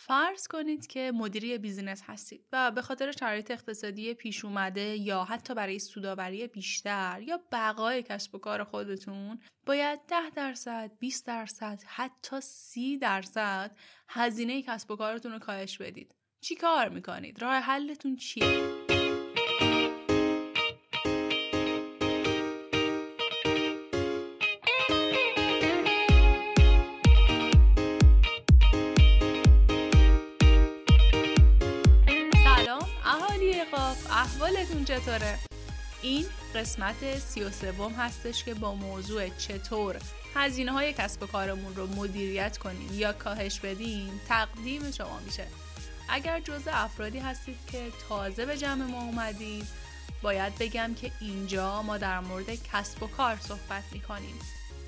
فرض کنید که مدیری بیزینس هستید و به خاطر شرایط اقتصادی پیش اومده یا حتی برای سوداوری بیشتر یا بقای کسب و کار خودتون باید 10 درصد، 20 درصد، حتی 30 درصد هزینه کسب و کارتون رو کاهش بدید. چی کار می‌کنید؟ راه حلتون چیه؟ چطوره؟ این قسمت سی و سوم هستش که با موضوع چطور هزینه های کسب و کارمون رو مدیریت کنیم یا کاهش بدیم تقدیم شما میشه اگر جزء افرادی هستید که تازه به جمع ما اومدید باید بگم که اینجا ما در مورد کسب و کار صحبت می‌کنیم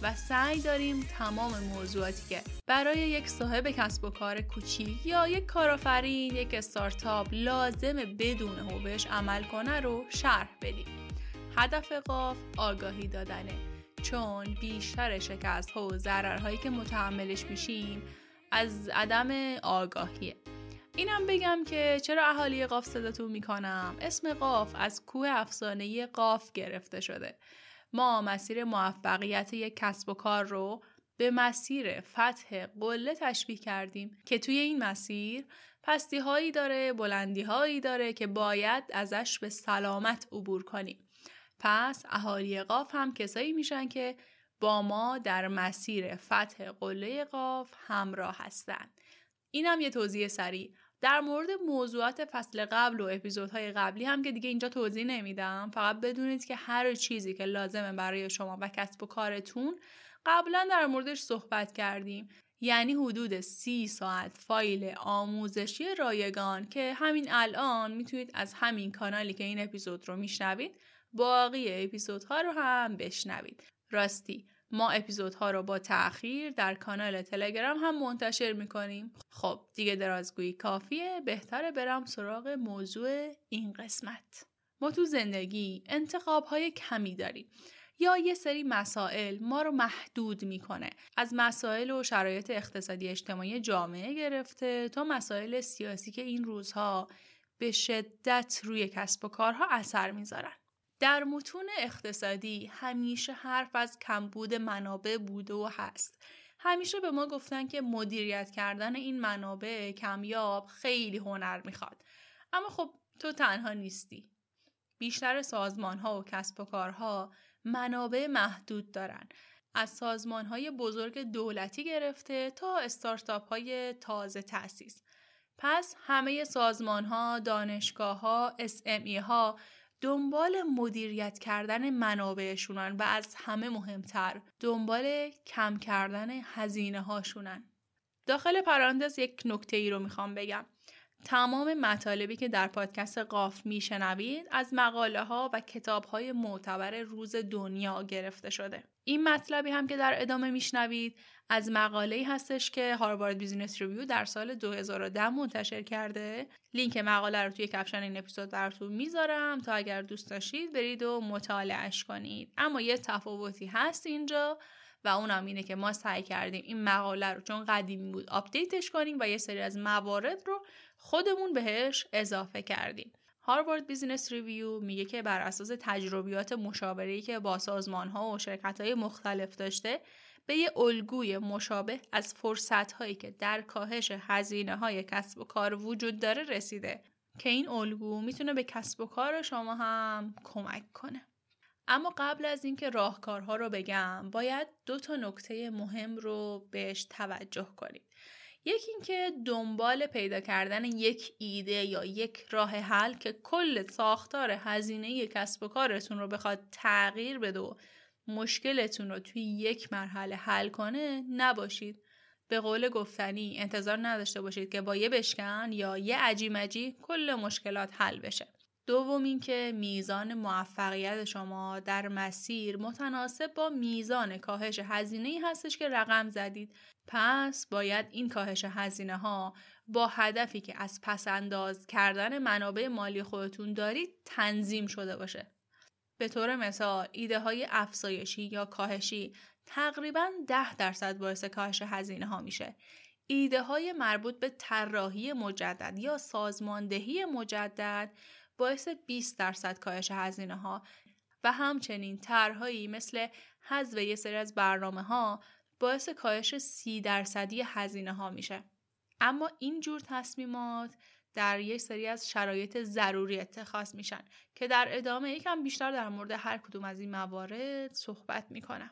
و سعی داریم تمام موضوعاتی که برای یک صاحب کسب و کار کوچیک یا یک کارآفرین یک استارتاپ لازم بدون هوبش عمل کنه رو شرح بدیم. هدف قاف آگاهی دادنه. چون بیشتر شکست ها و ضررهایی که متحملش میشیم از عدم آگاهیه. اینم بگم که چرا اهالی قاف صداتون می‌کنم؟ اسم قاف از کوه افسانه قاف گرفته شده. ما مسیر موفقیت یک کسب و کار رو به مسیر فتح قله تشبیه کردیم که توی این مسیر پستی هایی داره بلندی هایی داره که باید ازش به سلامت عبور کنیم. پس اهالی قاف هم کسایی میشن که با ما در مسیر فتح قله قاف همراه هستند اینم یه توضیح سریع. در مورد موضوعات فصل قبل و اپیزودهای قبلی هم که دیگه اینجا توضیح نمیدم فقط بدونید که هر چیزی که لازمه برای شما و کسب و کارتون قبلا در موردش صحبت کردیم. یعنی حدود سی ساعت فایل آموزشی رایگان که همین الان می‌تونید از همین کانالی که این اپیزود رو میشنوید باقی اپیزودها رو هم بشنوید. راستی ما اپیزودها رو با تأخیر در کانال تلگرام هم منتشر می‌کنیم. خب دیگه درازگویی کافیه. بهتره برم سراغ موضوع این قسمت. ما تو زندگی انتخاب های کمی داریم. یا یه سری مسائل ما رو محدود می‌کنه. از مسائل و شرایط اقتصادی اجتماعی جامعه گرفته تا مسائل سیاسی که این روزها به شدت روی کسب و کارها اثر می‌ذارن. در متون اقتصادی همیشه حرف از کمبود منابع بوده و هست. همیشه به ما گفتن که مدیریت کردن این منابع کمیاب خیلی هنر می‌خواد. اما خب تو تنها نیستی. بیشتر سازمان ها و کسب و کارها منابع محدود دارن. از سازمان های بزرگ دولتی گرفته تا استارتاپ های تازه تأسیس. پس همه سازمان ها، دانشگاه ها، SME ها دنبال مدیریت کردن منابعشونن و از همه مهمتر دنبال کم کردن هزینه هاشونن. داخل پرانتز یک نکته ای رو می‌خوام بگم. تمام مطالبی که در پادکست قاف میشنوید از مقاله ها و کتاب های معتبر روز دنیا گرفته شده. این مطلبی هم که در ادامه میشنوید از مقاله هستش که Harvard Business Review در سال 2010 منتشر کرده. لینک مقاله رو توی caption این اپیزود براتون می‌ذارم تا اگر دوست داشتید برید و مطالعهش کنید. اما یه تفاوتی هست اینجا و اونم اینه که ما سعی کردیم این مقاله رو چون قدیمی بود update ش کنیم و یه سری از موارد رو خودمون بهش اضافه کردیم. Harvard Business Review میگه که بر اساس تجربیات مشاوره‌ای که با سازمان‌ها و شرکت‌های مختلف داشته به یه الگوی مشابه از فرصت‌هایی که در کاهش هزینه های کسب و کار وجود داره رسیده که این الگو می‌تونه به کسب و کار شما هم کمک کنه. اما قبل از اینکه راهکارها رو بگم باید دو تا نکته مهم رو بهش توجه کنید. یکی اینکه دنبال پیدا کردن یک ایده یا یک راه حل که کل ساختار هزینه کسب و کارتون رو بخواد تغییر بده و مشکلتون رو توی یک مرحله حل کنه نباشید. به قول گفتنی انتظار نداشته باشید که با یه بشکن یا یه عجیمجی کل مشکلات حل بشه. دوم اینکه میزان موفقیت شما در مسیر متناسب با میزان کاهش هزینه هستش که رقم زدید. پس باید این کاهش هزینه ها با هدفی که از پس انداز کردن منابع مالی خودتون دارید تنظیم شده باشه. به طور مثال ایده های افزایشی یا کاهشی تقریبا 10 درصد باعث کاهش هزینه ها میشه. ایده های مربوط به طراحی مجدد یا سازماندهی مجدد باعث 20 درصد کاهش هزینه ها و همچنین طرحهایی مثل حذف یه سری از برنامه ها باعث کاهش 30 درصدی هزینه ها میشه. اما این جور تصمیمات در یک سری از شرایط ضروری اتخاذ میشن که در ادامه یکم بیشتر در مورد هر کدوم از این موارد صحبت می‌کنم.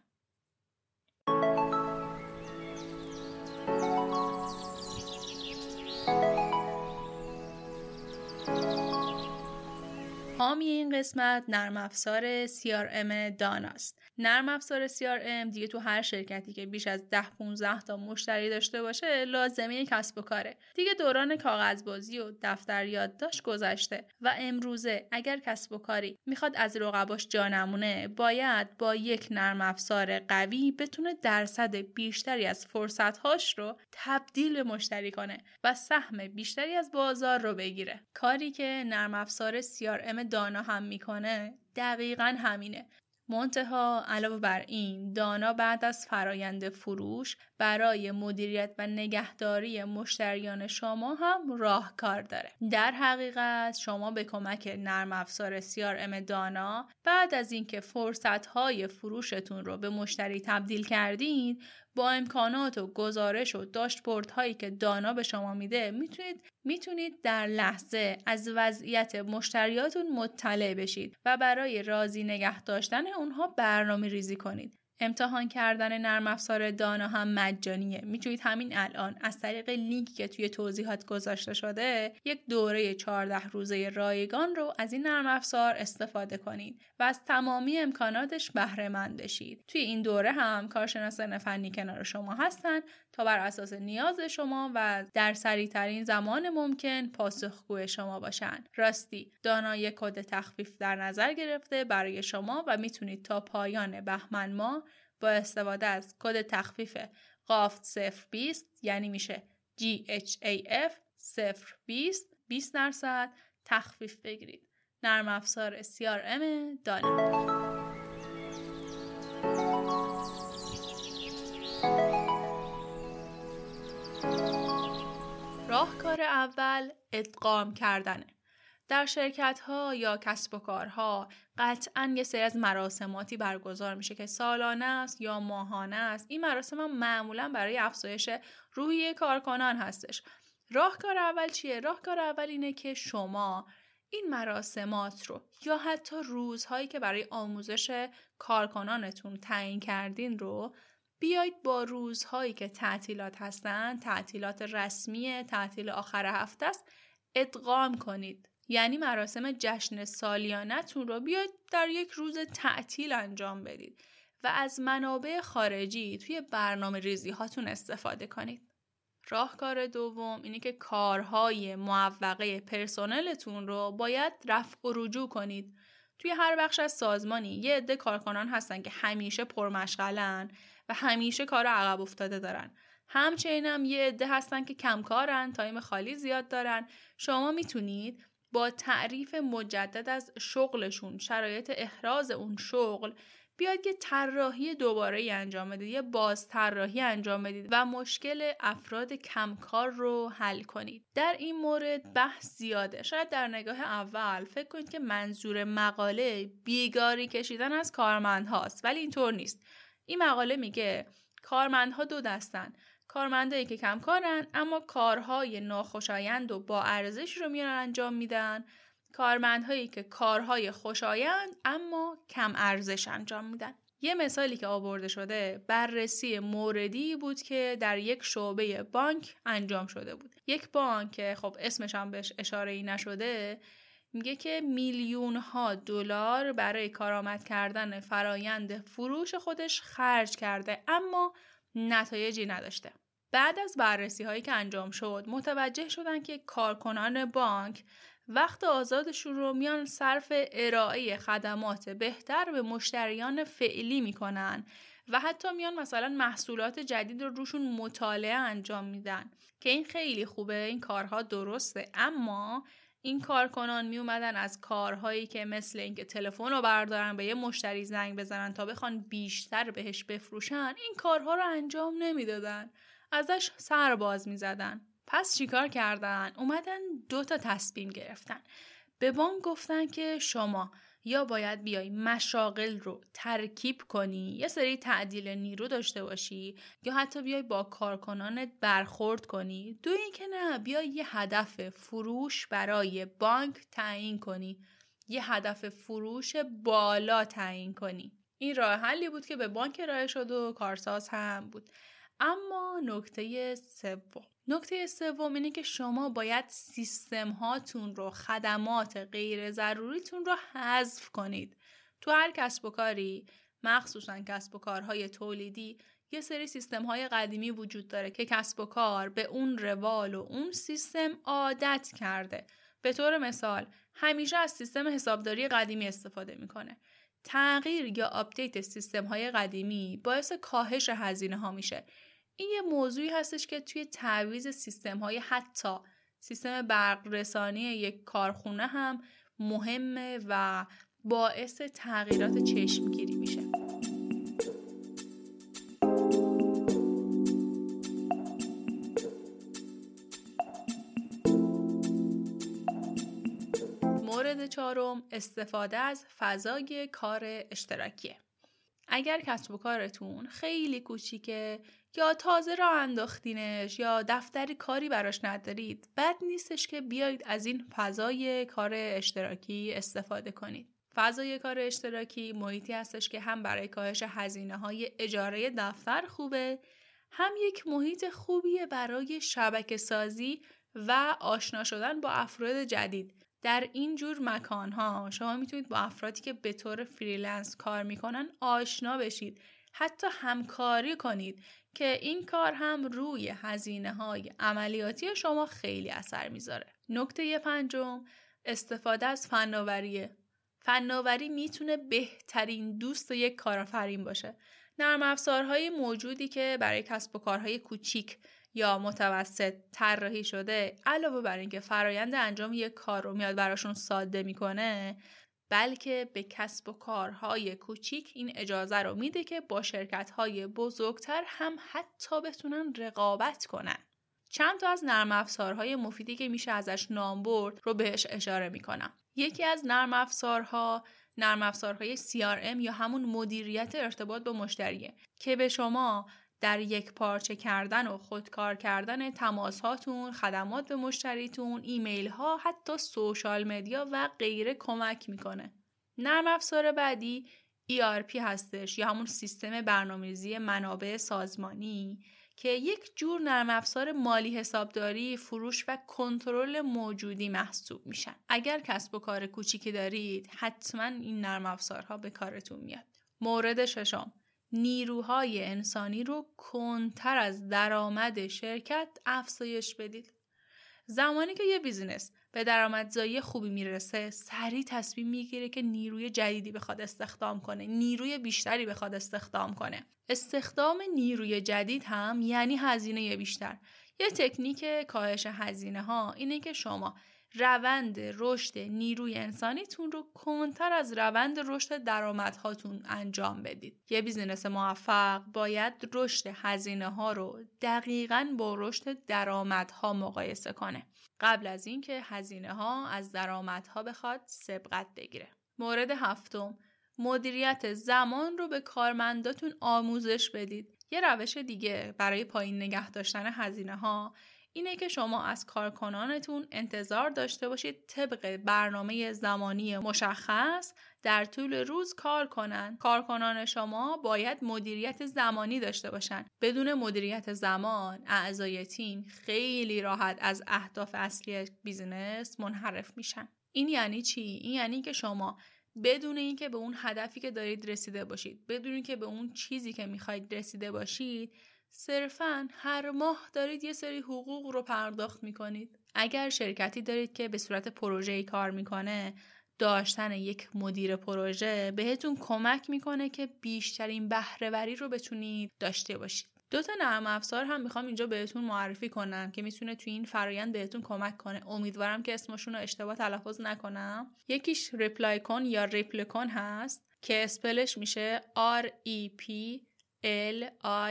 حامی این قسمت نرم افزار CRM داناست. نرم افزار CRM دیگه تو هر شرکتی که بیش از 10 15 تا مشتری داشته باشه لازمه کسب و کاره. دیگه دوران کاغذبازی و دفتر یادداشت گذشته و امروزه اگر کسب و کاری می‌خواد از رقباش جا نمونه باید با یک نرم افزار قوی بتونه درصد بیشتری از فرصتهاش رو تبدیل به مشتری کنه و سهم بیشتری از بازار رو بگیره. کاری که نرم افزار CRM دانا هم می‌کنه دقیقا همینه. منتها علاوه بر این دانا بعد از فرایند فروش برای مدیریت و نگهداری مشتریان شما هم راهکار داره. در حقیقت شما به کمک نرم افزار CRM دانا بعد از اینکه فرصت های فروشتون رو به مشتری تبدیل کردین با امکانات و گزارش و داشبورد هایی که دانا به شما میده می‌تونید می‌تونید در لحظه از وضعیت مشتریاتون مطلع بشید و برای راضی نگه داشتن اونها برنامه ریزی کنید. امتحان کردن نرم افزار دانا هم مجانیه. می‌تونید همین الان از طریق لینکی که توی توضیحات گذاشته شده یک دوره 14 روزه رایگان رو از این نرم افزار استفاده کنید و از تمامی امکاناتش بهره مند بشید. توی این دوره هم کارشناسان فنی کنار شما هستن بر اساس نیاز شما و در سریعترین زمان ممکن پاسخگوی شما باشن راستی دانا یک کد تخفیف در نظر گرفته برای شما و می‌تونید تا پایان بهمن ماه با استفاده از کد تخفیف قافت 020 یعنی میشه GHAF 020 20 درصد تخفیف بگیرید. نرم افزار CRM دانا راهکار اول ادغام کردنه. در شرکت ها یا کسب و کارها قطعا یه سری از مراسماتی برگزار میشه که سالانه است یا ماهانه است. این مراسم هم معمولا برای افزایش روحیه کارکنان هستش. راهکار اول چیه؟ راهکار اول اینه که شما این مراسمات رو یا حتی روزهایی که برای آموزش کارکنانتون تعیین کردین رو بیایید با روزهایی که تعطیلات هستن تعطیلات رسمی تعطیل آخر هفته است ادغام کنید یعنی مراسم جشن سالیانتون رو بیاید در یک روز تعطیل انجام بدید و از منابع خارجی توی برنامه ریزی هاتون استفاده کنید. راهکار دوم اینه که کارهای معوقه پرسنلتون رو باید رفع و رجوع کنید. توی هر بخش از سازمانی یه عده کارکنان هستن که همیشه پرمشغلن و همیشه کار عقب افتاده دارن. همچنین هم یه عده هستن که کمکارن، تایم خالی زیاد دارن. شما می‌تونید با تعریف مجدد از شغلشون شرایط احراز اون شغل بیاید یه طراحی دوباره انجام بدید یه باز طراحی انجام بدید و مشکل افراد کمکار رو حل کنید در این مورد بحث زیاده شاید در نگاه اول فکر کنید که منظور مقاله بیگاری کشیدن از کارمند هاست ولی اینطور نیست این مقاله میگه کارمندها دو دستن. کارمندایی که کم کارن اما کارهای ناخوشایند و با ارزش رو میان انجام میدن. کارمندهایی که کارهای خوشایند اما کم ارزش انجام میدن. یه مثالی که آورده شده بررسی موردی بود که در یک شعبه بانک انجام شده بود. یک بانک که خب اسمش هم بهش اشاره ای نشده میگه که میلیون ها دلار برای کارآمد کردن فرایند فروش خودش خرج کرده اما نتایجی نداشته. بعد از بررسی هایی که انجام شد متوجه شدن که کارکنان بانک وقت آزادشون رو میان صرف ارائه خدمات بهتر به مشتریان فعلی می‌کنن و حتی میان مثلا محصولات جدید رو روشون مطالعه انجام میدن که این خیلی خوبه این کارها درسته اما این کارکنان می اومدن از کارهایی که مثل اینکه تلفن رو بردارن به یه مشتری زنگ بزنن تا بخوان بیشتر بهش بفروشن این کارها رو انجام نمی‌دادن. ازش سر باز می‌زدن. پس چیکار کردن؟ اومدن دو تا تصمیم گرفتن. به بانک گفتن که شما یا باید بیای مشاغل رو ترکیب کنی؟ یه سری تعدیل نیرو داشته باشی یا حتی بیای با کارکنانت برخورد کنی؟ دو اینکه نه بیای یه هدف فروش برای بانک تعیین کنی. یه هدف فروش بالا تعیین کنی. این راه حلی بود که به بانک ارائه شد و کارساز هم بود. اما نکته سوم. نکته سوم اینه که شما باید سیستم هاتون رو خدمات غیر ضروریتون رو حذف کنید. تو هر کسب و کاری مخصوصا کسب و کارهای تولیدی یه سری سیستم های قدیمی وجود داره که کسب و کار به اون روال و اون سیستم عادت کرده. به طور مثال همیشه از سیستم حسابداری قدیمی استفاده می‌کنه. تغییر یا update سیستم های قدیمی باعث کاهش هزینه ها میشه. این یه موضوعی هستش که توی تعویض سیستم های حتی سیستم برق رسانی یک کارخونه هم مهمه و باعث تغییرات چشمگیری میشه. مورد چهارم استفاده از فضای کار اشتراکیه. اگر کسب و کارتون خیلی کوچیکه یا تازه را انداختینش یا دفتری کاری براش ندارید بد نیستش که بیایید از این فضای کار اشتراکی استفاده کنید. فضای کار اشتراکی محیطی هستش که هم برای کاهش هزینه های اجاره دفتر خوبه هم یک محیط خوبیه برای شبکه سازی و آشنا شدن با افراد جدید. در این جور مکان ها شما می‌تونید با افرادی که به طور freelance کار می‌کنن آشنا بشید. حتی همکاری کنید که این کار هم روی هزینه های عملیاتی شما خیلی اثر می‌ذاره. نکته پنجم استفاده از فناوریه. فناوری می‌تونه بهترین دوست یک کارآفرین باشه. نرم افزارهای موجودی که برای کسب و کارهای کوچیک یا متوسط طراحی شده علاوه بر اینکه فرایند انجام یک کار رو میاد براشون ساده می‌کنه بلکه به کسب و کارهای کوچیک این اجازه رو میده که با شرکتهای بزرگتر هم حتی بتونن رقابت کنن. چند تا از نرم افزارهای مفیدی که میشه ازش نام برد رو بهش اشاره می‌کنم. یکی از نرم افزارها نرم افزارهای CRM یا همون مدیریت ارتباط با مشتریه که به شما در یک پارچه کردن و خودکار کردن تماس هاتون، خدمات به مشتریتون، ایمیل ها، حتی سوشال مدیا و غیره کمک می‌کنه. نرم افزار بعدی ERP هستش یا همون سیستم برنامه‌ریزی منابع سازمانی که یک جور نرم افزار مالی حسابداری، فروش و کنترل موجودی محسوب میشن. اگر کسب و کار کوچیکی دارید، حتما این نرم افزارها به کارتون میاد. مورد ششم نیروهای انسانی رو کندتر از درآمد شرکت افزایش بدید. زمانی که یه business به درآمدزایی خوبی می‌رسه سریع تصمیم می‌گیره که نیروی جدیدی بخواد استخدام کنه نیروی بیشتری بخواد استخدام کنه استخدام نیروی جدید هم یعنی هزینه بیشتر یه تکنیک کاهش هزینه ها اینه که شما روند رشد نیروی انسانیتون رو کندتر از روند رشد درآمدهاتون انجام بدید. یه business موفق باید رشد هزینه ها رو دقیقا با رشد درآمدها مقایسه کنه. قبل از اینکه هزینه ها از درآمدها بخواد سبقت بگیره. مورد هفتم مدیریت زمان رو به کارمنداتون آموزش بدید. یه روش دیگه برای پایین نگه داشتن هزینه ها اینه که شما از کارکنانتون انتظار داشته باشید طبق برنامه زمانی مشخص در طول روز کار کنن. کارکنان شما باید مدیریت زمانی داشته باشن. بدون مدیریت زمان اعضای تیم خیلی راحت از اهداف اصلی بیزینس منحرف میشن. این یعنی چی؟ این یعنی که شما بدون اینکه به اون هدفی که دارید رسیده باشید بدون اینکه به اون چیزی که می‌خواید رسیده باشید صرفا هر ماه دارید یه سری حقوق رو پرداخت می‌کنید. اگر شرکتی دارید که به صورت پروژه کار می‌کنه داشتن یک مدیر پروژه بهتون کمک می‌کنه که بیشترین بهرهوری رو بتونید داشته باشید. دو تا نرم افزار هم می‌خوام اینجا بهتون معرفی کنم که می‌تونه توی این فرایند بهتون کمک کنه. امیدوارم که اسمشون رو اشتباه تلفظ نکنم. یکیش Replicon یا Replicon هست که spell ش میشه R E P L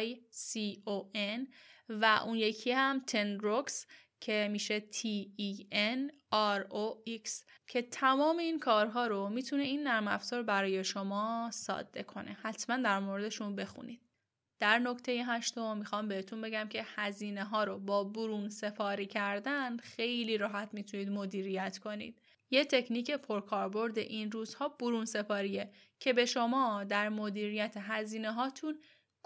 I C O N و اون یکی هم تنروکس که میشه T E N R O X که تمام این کارها رو می‌تونه این نرم افزار برای شما ساده کنه حتما در موردشون بخونید در نکته هشتم می‌خوام بهتون بگم که هزینه ها رو با برون سفاری کردن خیلی راحت می‌تونید مدیریت کنید. یه تکنیک پرکاربرد این روزها برون سفاریه که به شما در مدیریت هزینه هاتون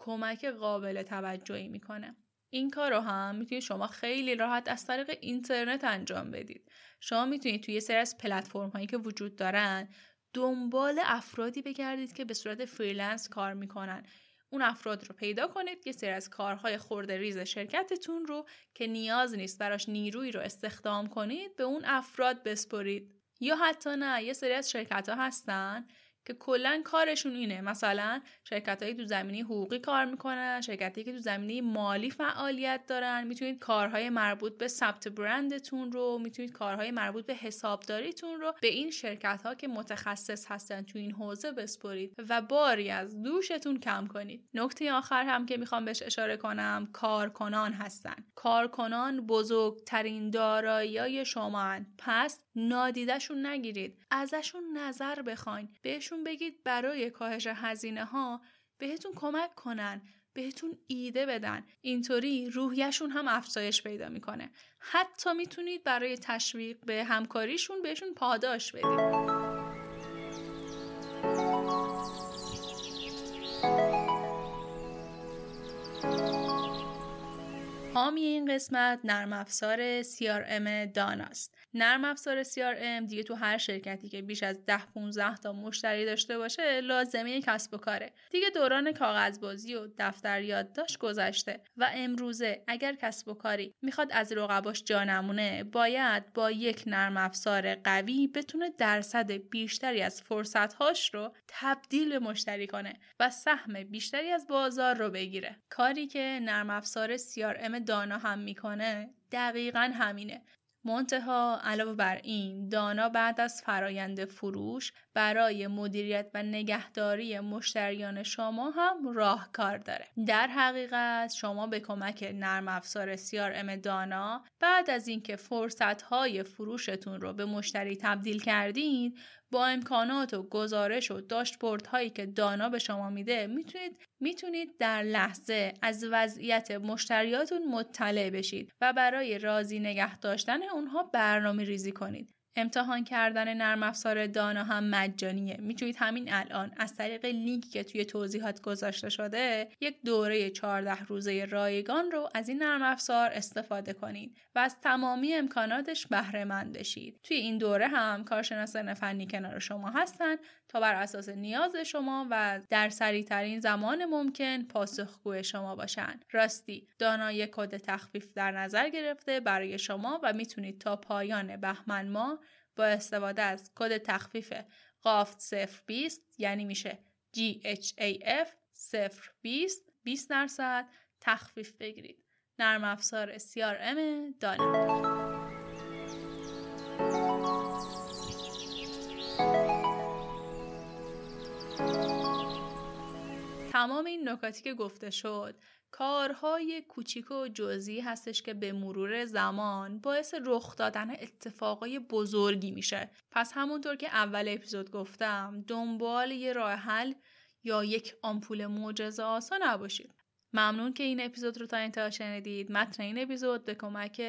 کمک قابل توجهی می‌کنه. این کار رو هم می‌تونید شما خیلی راحت از طریق اینترنت انجام بدید. شما می‌تونید توی یه سری از پلتفرم هایی که وجود دارن دنبال افرادی بگردید که به صورت freelance کار می‌کنن اون افراد رو پیدا کنید یه سری از کارهای خرده ریز شرکتتون رو که نیاز نیست براش نیروی رو استخدام کنید به اون افراد بسپرید یا حتی نه یه سری از شرکت ها هستن که کلا کارشون اینه. مثلا شرکت های تو زمینی حقوقی کار می‌کنن شرکتی که تو زمینه مالی فعالیت دارن. می‌تونید کارهای مربوط به ثبت برندتون رو می‌تونید کارهای مربوط به حسابداریتون رو به این شرکت ها که متخصص هستن تو این حوزه بسپرید و باری از دوشتون کم کنید. نکته آخر هم که می‌خوام بهش اشاره کنم کارکنان هستن. کارکنان بزرگترین دارایی شما پس نادیدشون نگیرید. ازشون نظر بخواین. بهشون بگید برای کاهش هزینه ها بهتون کمک کنن بهتون ایده بدن. اینطوری روحیشون هم افزایش پیدا می‌کنه. حتی می‌تونید برای تشویق به همکاریشون بهشون پاداش بدید. حامی این قسمت نرم افزار CRM داناست. نرم افزار CRM دیگه تو هر شرکتی که بیش از 10 15 تا مشتری داشته باشه لازمه کسب و کاره. دیگه دوران کاغذبازی و دفتر یادداشت گذشته و امروزه اگر کسب و کاری می‌خواد از رقباش جا نمونه باید با یک نرم افزار قوی بتونه درصد بیشتری از فرصتهاش رو تبدیل به مشتری کنه و سهم بیشتری از بازار رو بگیره. کاری که نرم افزار CRM دانا هم می‌کنه دقیقا همینه. منتها علاوه بر این دانا بعد از فرایند فروش برای مدیریت و نگهداری مشتریان شما هم راهکار داره. در حقیقت شما به کمک نرم افزار CRM دانا بعد از اینکه فرصت های فروشتون رو به مشتری تبدیل کردین با امکانات و گزارش و داشتبورد هایی که دانا به شما میده می‌تونید می‌تونید در لحظه از وضعیت مشتریاتون مطلع بشید و برای راضی نگه داشتن اونها برنامه ریزی کنید. امتحان کردن نرم افزار دانا هم مجانیه. می‌تونید همین الان از طریق لینکی که توی توضیحات گذاشته شده یک دوره 14 روزه رایگان رو از این نرم افزار استفاده کنید و از تمامی امکاناتش بهره مند بشید. توی این دوره هم کارشناسان فنی کنار شما هستن تا بر اساس نیاز شما و در سریعترین زمان ممکن پاسخگوی شما باشن. راستی دانا یک کد تخفیف در نظر گرفته برای شما و می‌تونید تا پایان بهمن ماه با استفاده از کد تخفیف قافت 020 یعنی میشه GHAF 020 20 درصد تخفیف بگیرید. نرم افزار CRM دانا تمام این نکاتی که گفته شد کارهای کوچیک و جزئی هستش که به مرور زمان باعث رخ دادن اتفاقای بزرگی میشه. پس همونطور که اول اپیزود گفتم دنبال یه راه حل یا یک آمپول معجزه آسا نباشید. ممنون که این اپیزود رو تا انتها شنیدید. متن این اپیزود به کمک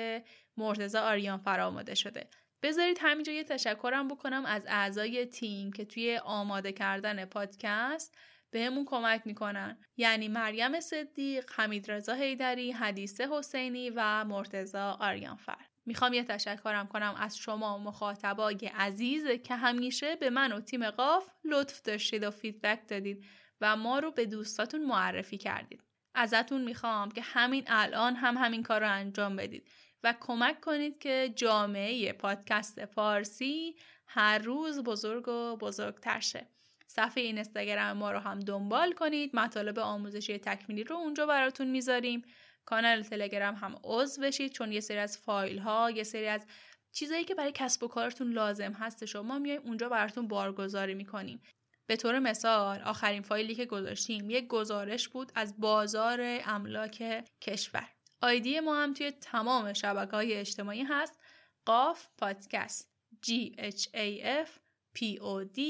مرتزا آریان فراماده شده. بذارید همینجا یه تشکرم بکنم از اعضای تیم که توی آماده کردن پادکست بهمون کمک می‌کنن یعنی مریم صدیق، حمید رضا حیدری، حدیثه حسینی و مرتزا آریانفر. می‌خوام یه تشکرم کنم از شما مخاطبای عزیز که همیشه به من و تیم قاف لطف داشتید و فیدبک دادید و ما رو به دوستاتون معرفی کردید. ازتون می‌خوام که همین الان هم همین کار رو انجام بدید و کمک کنید که جامعه پادکست فارسی هر روز بزرگ و بزرگتر شه. صفحه اینستاگرام ما رو هم دنبال کنید. مطالب آموزشی تکمیلی رو اونجا براتون می‌ذاریم. کانال تلگرام هم عضو بشید چون یه سری از فایل ها یه سری از چیزایی که برای کسب و کارتون لازم هست شما میایم اونجا براتون بارگذاری می‌کنیم. به طور مثال آخرین فایلی که گذاشتیم یک گزارش بود از بازار املاک کشور. آیدی ما هم توی تمام شبکه های اجتماعی هست. قاف پادکست. G H A F P O D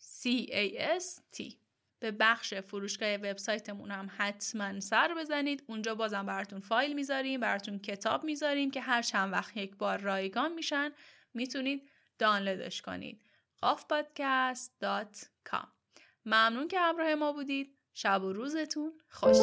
C A S T. به بخش فروشگاه وبسایتمون هم حتما سر بزنید. اونجا بازم براتون فایل می‌ذاریم براتون کتاب می‌ذاریم که هر چند وقت یک بار رایگان میشن می‌تونید دانلودش کنید. قافپادکست.com ممنون که همراه ما بودید. شب و روزتون خوش.